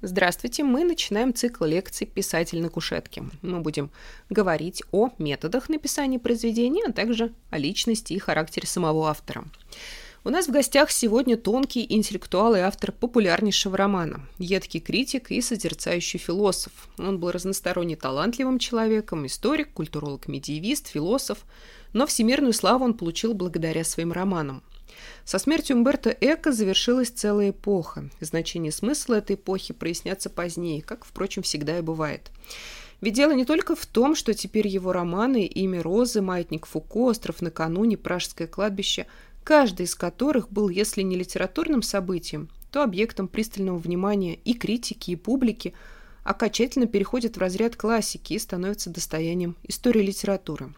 Здравствуйте, мы начинаем цикл лекций «Писатель на кушетке». Мы будем говорить о методах написания произведения, а также о личности и характере самого автора. У нас в гостях сегодня тонкий интеллектуал и автор популярнейшего романа, едкий критик и созерцающий философ. Он был разносторонне талантливым человеком, историк, культуролог, медиевист, философ, но всемирную славу он получил благодаря своим романам. Со смертью Умберто Эко завершилась целая эпоха. Значение смысла этой эпохи прояснятся позднее, как, впрочем, всегда и бывает. Ведь дело не только в том, что теперь его романы «Имя Розы», «Маятник Фуко», «Остров накануне», «Пражское кладбище», каждый из которых был, если не литературным событием, то объектом пристального внимания и критики, и публики, окончательно переходит в разряд классики и становится достоянием истории литературы.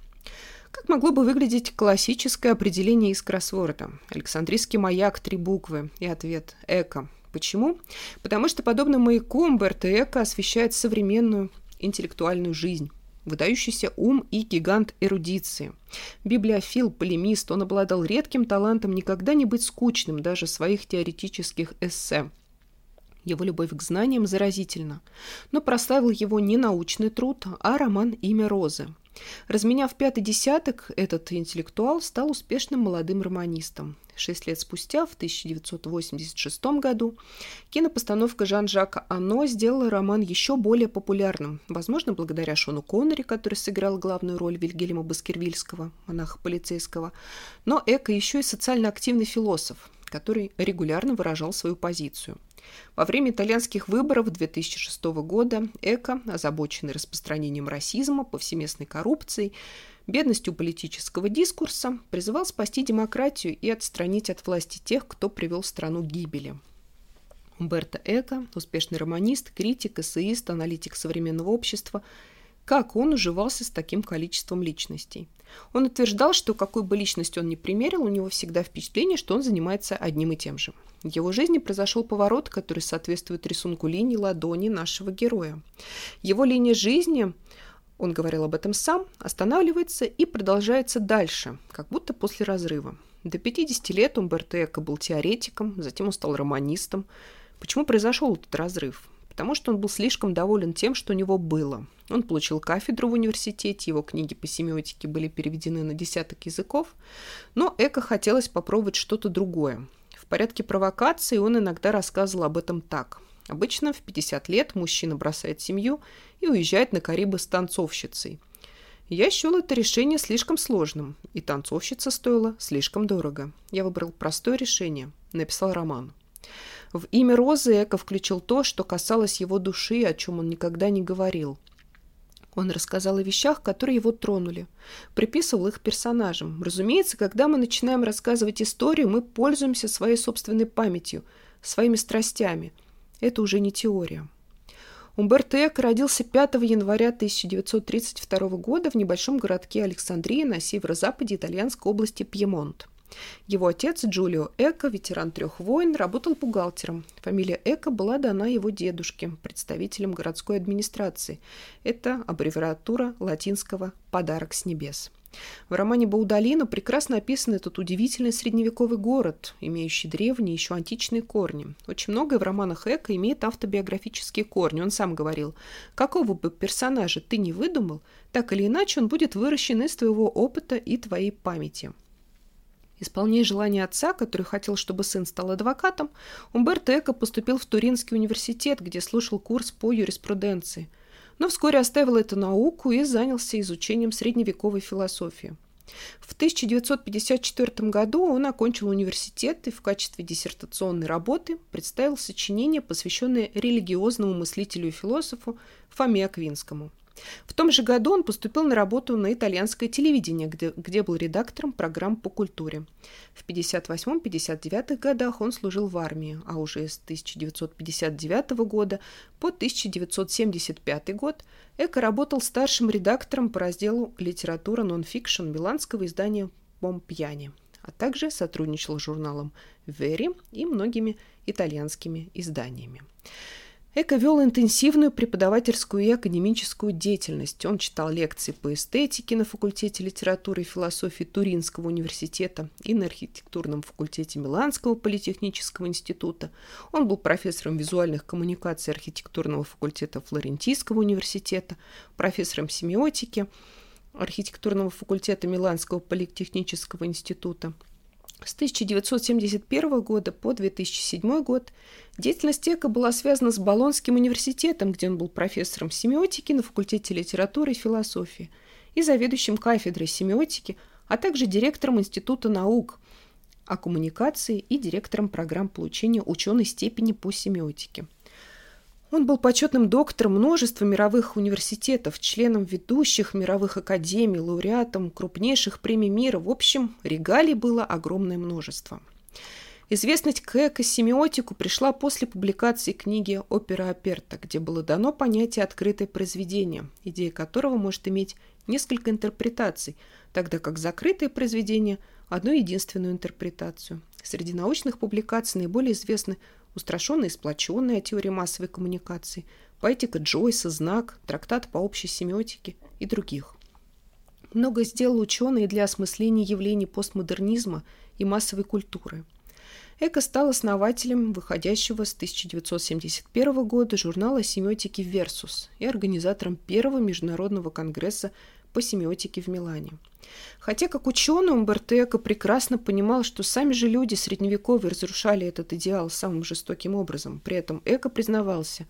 Как могло бы выглядеть классическое определение из кроссворда? Александрийский маяк, три буквы и ответ «Эко». Почему? Потому что, подобно маяку, Умберто Эко освещает современную интеллектуальную жизнь выдающийся ум и гигант эрудиции. Библиофил, полемист, он обладал редким талантом никогда не быть скучным даже своих теоретических эссе. Его любовь к знаниям заразительна. Но прославил его не научный труд, а роман «Имя Розы». Разменяв пятый десяток, этот интеллектуал стал успешным молодым романистом. Шесть лет спустя, в 1986 году, кинопостановка Жан-Жака Ано сделала роман еще более популярным, возможно, благодаря Шону Коннери, который сыграл главную роль Вильгельма Баскервильского, монаха полицейского, но Эко еще и социально активный философ, который регулярно выражал свою позицию – во время итальянских выборов 2006 года Эко, озабоченный распространением расизма, повсеместной коррупцией, бедностью политического дискурса, призывал спасти демократию и отстранить от власти тех, кто привел страну к гибели. Умберто Эко, успешный романист, критик, эссеист, аналитик современного общества – как он уживался с таким количеством личностей. Он утверждал, что какой бы личность он ни примерил, у него всегда впечатление, что он занимается одним и тем же. В его жизни произошел поворот, который соответствует рисунку линии ладони нашего героя. Его линия жизни, он говорил об этом сам, останавливается и продолжается дальше, как будто после разрыва. До 50 лет Умберто Эко был теоретиком, затем он стал романистом. Почему произошел этот разрыв? Потому что он был слишком доволен тем, что у него было. Он получил кафедру в университете, его книги по семиотике были переведены на десяток языков, но Эко хотелось попробовать что-то другое. В порядке провокации он иногда рассказывал об этом так. Обычно в 50 лет мужчина бросает семью и уезжает на Карибы с танцовщицей. Я счел это решение слишком сложным, и танцовщица стоила слишком дорого. Я выбрал простое решение, написал роман. В имя Розы Эко включил то, что касалось его души, о чем он никогда не говорил. Он рассказал о вещах, которые его тронули. Приписывал их персонажам. Разумеется, когда мы начинаем рассказывать историю, мы пользуемся своей собственной памятью, своими страстями. Это уже не теория. Умберто Эко родился 5 января 1932 года в небольшом городке Александрии на северо-западе итальянской области Пьемонт. Его отец Джулио Эко, ветеран трех войн, работал бухгалтером. Фамилия Эко была дана его дедушке, представителем городской администрации. Это аббревиатура латинского «подарок с небес». В романе Баудалино прекрасно описан этот удивительный средневековый город, имеющий древние, еще античные корни. Очень многое в романах Эко имеет автобиографические корни. Он сам говорил, какого бы персонажа ты не выдумал, так или иначе он будет выращен из твоего опыта и твоей памяти. Исполняя желание отца, который хотел, чтобы сын стал адвокатом, Умберто Эко поступил в Туринский университет, где слушал курс по юриспруденции. Но вскоре оставил эту науку и занялся изучением средневековой философии. В 1954 году он окончил университет и в качестве диссертационной работы представил сочинение, посвященное религиозному мыслителю и философу Фоме Аквинскому. В том же году он поступил на работу на итальянское телевидение, где, где был редактором программ по культуре. В 1958-1959 годах он служил в армии, а уже с 1959 года по 1975 год Эко работал старшим редактором по разделу «Литература нон-фикшн» миланского издания «Помпьяни», а также сотрудничал с журналом «Вери» и многими итальянскими изданиями. Эко вел интенсивную преподавательскую и академическую деятельность. Он читал лекции по эстетике на факультете литературы и философии Туринского университета и на архитектурном факультете Миланского политехнического института. Он был профессором визуальных коммуникаций архитектурного факультета Флорентийского университета, профессором семиотики архитектурного факультета Миланского политехнического института – с 1971 года по 2007 год деятельность Эка была связана с Болонским университетом, где он был профессором семиотики на факультете литературы и философии и заведующим кафедрой семиотики, а также директором Института наук о коммуникации и директором программ получения ученой степени по семиотике – он был почетным доктором множества мировых университетов, членом ведущих мировых академий, лауреатом крупнейших премий мира. В общем, регалий было огромное множество. Известность к эко-семиотику пришла после публикации книги «Опера Аперта», где было дано понятие «открытое произведение», идея которого может иметь несколько интерпретаций, тогда как закрытое произведение – одну единственную интерпретацию. Среди научных публикаций наиболее известны устрашенная и сплоченная теория массовой коммуникации, поэтика Джойса, знак, трактат по общей семиотике и других. Много сделал ученые для осмысления явлений постмодернизма и массовой культуры. Эко стал основателем выходящего с 1971 года журнала семиотики «Версус» и организатором первого международного конгресса по семиотике в Милане. Хотя как ученый Умберто Эко прекрасно понимал, что сами же люди средневековья разрушали этот идеал самым жестоким образом. При этом Эко признавался,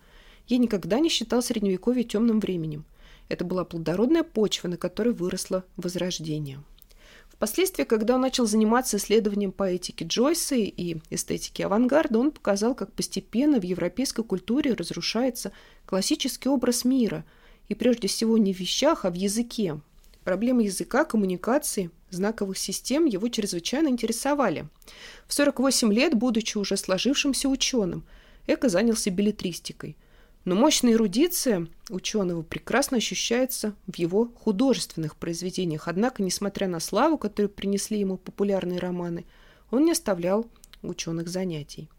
я никогда не считал средневековье темным временем. Это была плодородная почва, на которой выросло возрождение. Впоследствии, когда он начал заниматься исследованием поэтики Джойса и эстетики авангарда, он показал, как постепенно в европейской культуре разрушается классический образ мира – и прежде всего не в вещах, а в языке. Проблемы языка, коммуникации, знаковых систем его чрезвычайно интересовали. В 48 лет, будучи уже сложившимся ученым, Эко занялся билетристикой. Но мощная эрудиция ученого прекрасно ощущается в его художественных произведениях. Однако, несмотря на славу, которую принесли ему популярные романы, он не оставлял ученых занятий.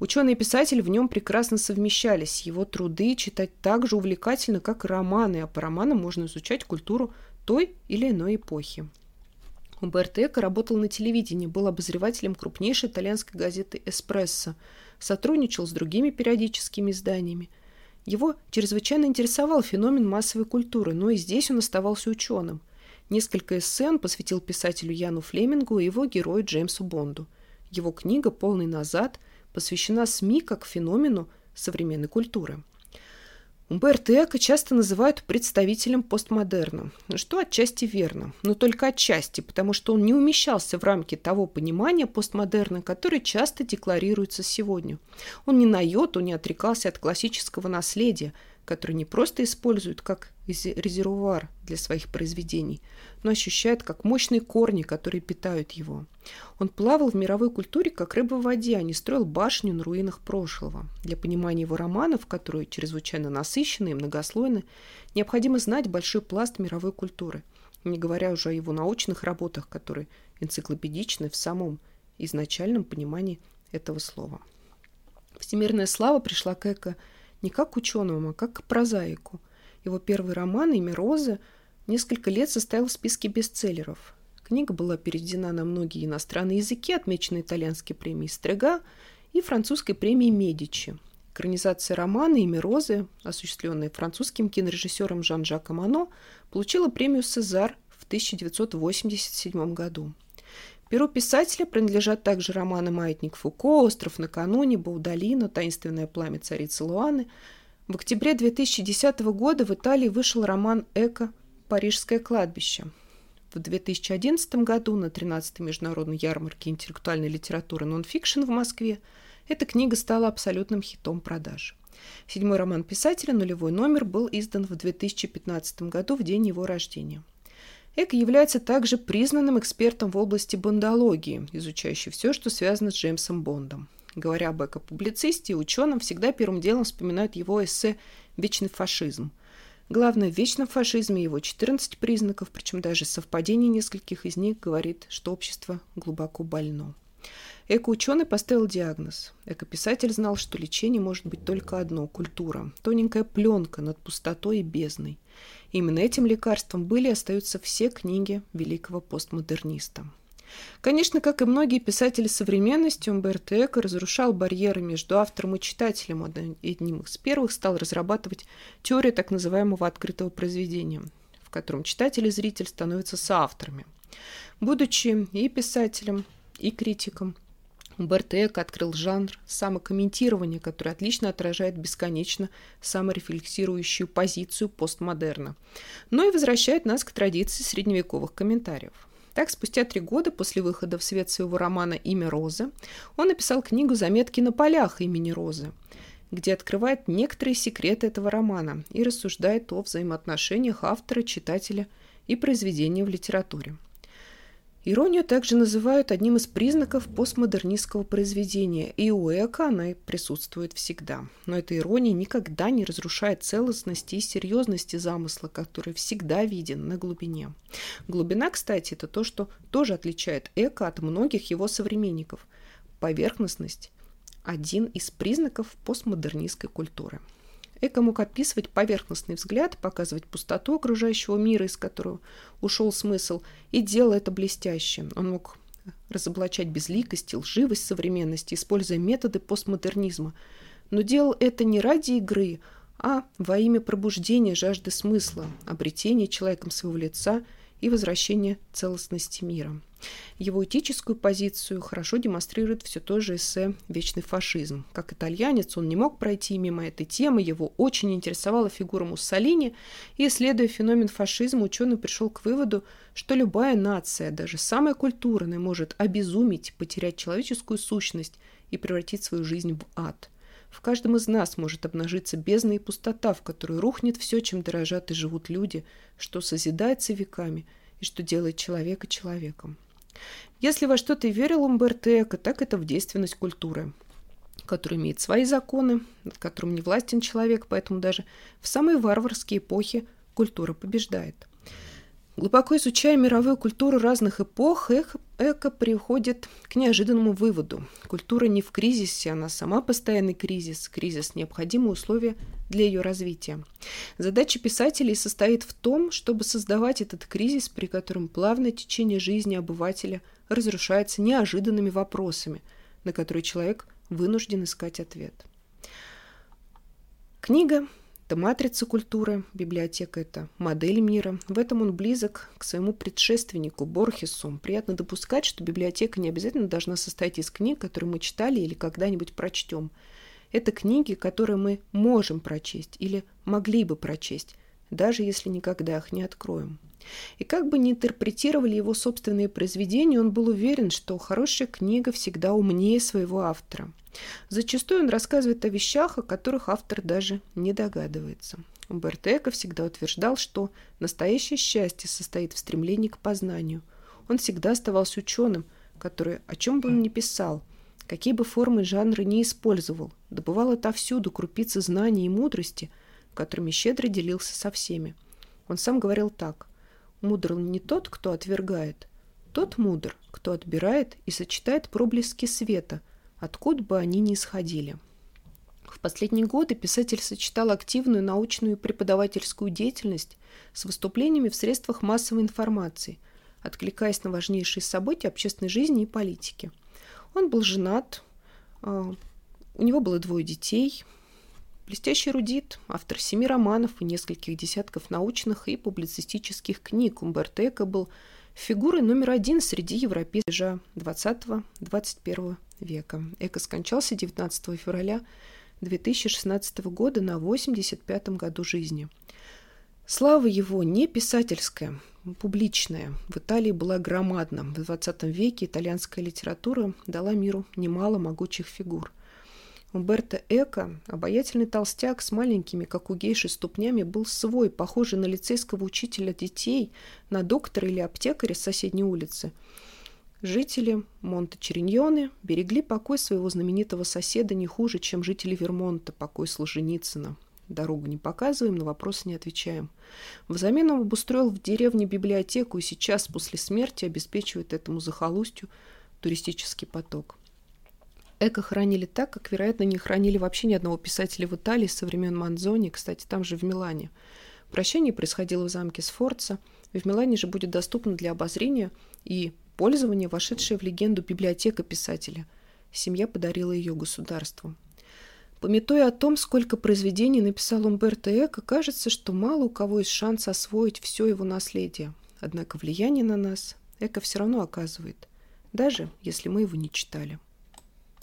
Ученый и писатель в нем прекрасно совмещались. Его труды читать так же увлекательно, как и романы, а по романам можно изучать культуру той или иной эпохи. Умберто Эко работал на телевидении, был обозревателем крупнейшей итальянской газеты «Эспрессо», сотрудничал с другими периодическими изданиями. Его чрезвычайно интересовал феномен массовой культуры, но и здесь он оставался ученым. Несколько эссе он посвятил писателю Яну Флемингу и его герою Джеймсу Бонду. Его книга «Полный назад» посвящена СМИ как феномену современной культуры. Умберто Эко часто называют представителем постмодерна, что отчасти верно, но только отчасти, потому что он не умещался в рамки того понимания постмодерна, которое часто декларируется сегодня. Он ни на йоту не отрекался от классического наследия – который не просто использует как резервуар для своих произведений, но ощущает как мощные корни, которые питают его. Он плавал в мировой культуре как рыба в воде, а не строил башню на руинах прошлого. Для понимания его романов, которые чрезвычайно насыщены и многослойны, необходимо знать большой пласт мировой культуры, не говоря уже о его научных работах, которые энциклопедичны в самом изначальном понимании этого слова. Всемирная слава пришла к Эко – не как к ученому, а как к прозаику. Его первый роман «Имя Розы» несколько лет состоял в списке бестселлеров. Книга была переведена на многие иностранные языки, отмечена итальянской премией «Стрега» и французской премией «Медичи». Экранизация романа «Имя Розы», осуществленная французским кинорежиссером Жан-Жаком Ано, получила премию «Сезар» в 1987 году. Перу писателя принадлежат также романы «Маятник Фуко», «Остров накануне», «Баудалина», «Таинственное пламя царицы Луаны». В октябре 2010 года в Италии вышел роман Эко «Пражское кладбище». В 2011 году на 13-й международной ярмарке интеллектуальной литературы «Non/fiction» в Москве эта книга стала абсолютным хитом продаж. Седьмой роман писателя «Нулевой номер» был издан в 2015 году в день его рождения – Эко является также признанным экспертом в области бондологии, изучающий все, что связано с Джеймсом Бондом. Говоря об эко-публицисте и ученом, всегда первым делом вспоминают его эссе «Вечный фашизм». Главное в вечном фашизме его 14 признаков, причем даже совпадение нескольких из них говорит, что общество глубоко больно. Эко-ученый поставил диагноз. Эко-писатель знал, что лечение может быть только одно – культура. Тоненькая пленка над пустотой и бездной. Именно этим лекарством были и остаются все книги великого постмодерниста. Конечно, как и многие писатели современности, Умберто Эко разрушал барьеры между автором и читателем. Одним из первых стал разрабатывать теорию так называемого открытого произведения, в котором читатель и зритель становятся соавторами. Будучи и писателем, и критиком, Умберто открыл жанр самокомментирования, который отлично отражает бесконечно саморефлексирующую позицию постмодерна, но и возвращает нас к традиции средневековых комментариев. Так, спустя три года после выхода в свет своего романа «Имя Розы» он написал книгу «Заметки на полях имени Розы», где открывает некоторые секреты этого романа и рассуждает о взаимоотношениях автора, читателя и произведения в литературе. Иронию также называют одним из признаков постмодернистского произведения, и у Эка она присутствует всегда. Но эта ирония никогда не разрушает целостности и серьезности замысла, который всегда виден на глубине. Глубина, кстати, это то, что тоже отличает Эка от многих его современников. Поверхностность – один из признаков постмодернистской культуры. Эко мог описывать поверхностный взгляд, показывать пустоту окружающего мира, из которого ушел смысл, и делал это блестяще. Он мог разоблачать безликость и лживость современности, используя методы постмодернизма. Но делал это не ради игры, а во имя пробуждения жажды смысла, обретения человеком своего лица и возвращения целостности мира. Его этическую позицию хорошо демонстрирует все то же эссе «Вечный фашизм». Как итальянец он не мог пройти мимо этой темы, его очень интересовала фигура Муссолини, и, исследуя феномен фашизма, ученый пришел к выводу, что любая нация, даже самая культурная, может обезумить, потерять человеческую сущность и превратить свою жизнь в ад. В каждом из нас может обнажиться бездна и пустота, в которую рухнет все, чем дорожат и живут люди, что созидается веками и что делает человека человеком. Если во что-то и верил Умберто Эко, так это в действенность культуры, которая имеет свои законы, над которым не властен человек, поэтому даже в самые варварские эпохи культура побеждает. Глубоко изучая мировую культуру разных эпох, Эко, приходит к неожиданному выводу. Культура не в кризисе, она сама постоянный кризис. Кризис – необходимое условие для ее развития. Задача писателей состоит в том, чтобы создавать этот кризис, при котором плавное течение жизни обывателя разрушается неожиданными вопросами, на которые человек вынужден искать ответ. Книга это матрица культуры, библиотека – это модель мира. В этом он близок к своему предшественнику Борхесу. Приятно допускать, что библиотека не обязательно должна состоять из книг, которые мы читали или когда-нибудь прочтем. Это книги, которые мы можем прочесть или могли бы прочесть, даже если никогда их не откроем. И как бы ни интерпретировали его собственные произведения, он был уверен, что хорошая книга всегда умнее своего автора – Зачастую он рассказывает о вещах, о которых автор даже не догадывается. Умберто Эко всегда утверждал, что настоящее счастье состоит в стремлении к познанию. Он всегда оставался ученым, который, о чем бы он ни писал, какие бы формы и жанры не использовал, добывал отовсюду крупицы знаний и мудрости, которыми щедро делился со всеми. Он сам говорил так. «Мудр не тот, кто отвергает, тот мудр, кто отбирает и сочетает проблески света – откуда бы они ни исходили. В последние годы писатель сочетал активную научную и преподавательскую деятельность с выступлениями в средствах массовой информации, откликаясь на важнейшие события общественной жизни и политики. Он был женат, а, у него было двое детей, блестящий эрудит, автор семи романов и нескольких десятков научных и публицистических книг. Умберто Эко был фигурой номер один среди европейцев 20-21 века. Эко скончался 19 февраля 2016 года на 85-м году жизни. Слава его не писательская, публичная. В Италии была громадна. В 20 веке итальянская литература дала миру немало могучих фигур. Умберто Эко, обаятельный толстяк с маленькими, как у гейши, ступнями, был свой, похожий на лицейского учителя детей, на доктора или аптекаря с соседней улицы – Жители Монте-Чериньоне берегли покой своего знаменитого соседа не хуже, чем жители Вермонта покой Солженицына. Дорогу не показываем, на вопросы не отвечаем. Взамен он обустроил в деревне библиотеку и сейчас, после смерти, обеспечивает этому захолустью туристический поток. Эко хранили так, как, вероятно, не хранили вообще ни одного писателя в Италии со времен Манзони, кстати, там же в Милане. Прощание происходило в замке Сфорца, в Милане же будет доступно для обозрения и пользования вошедшая в легенду библиотека писателя. Семья подарила ее государству. Пометуя о том, сколько произведений написал Умберто Эко, кажется, что мало у кого есть шанс освоить все его наследие. Однако влияние на нас Эко все равно оказывает, даже если мы его не читали.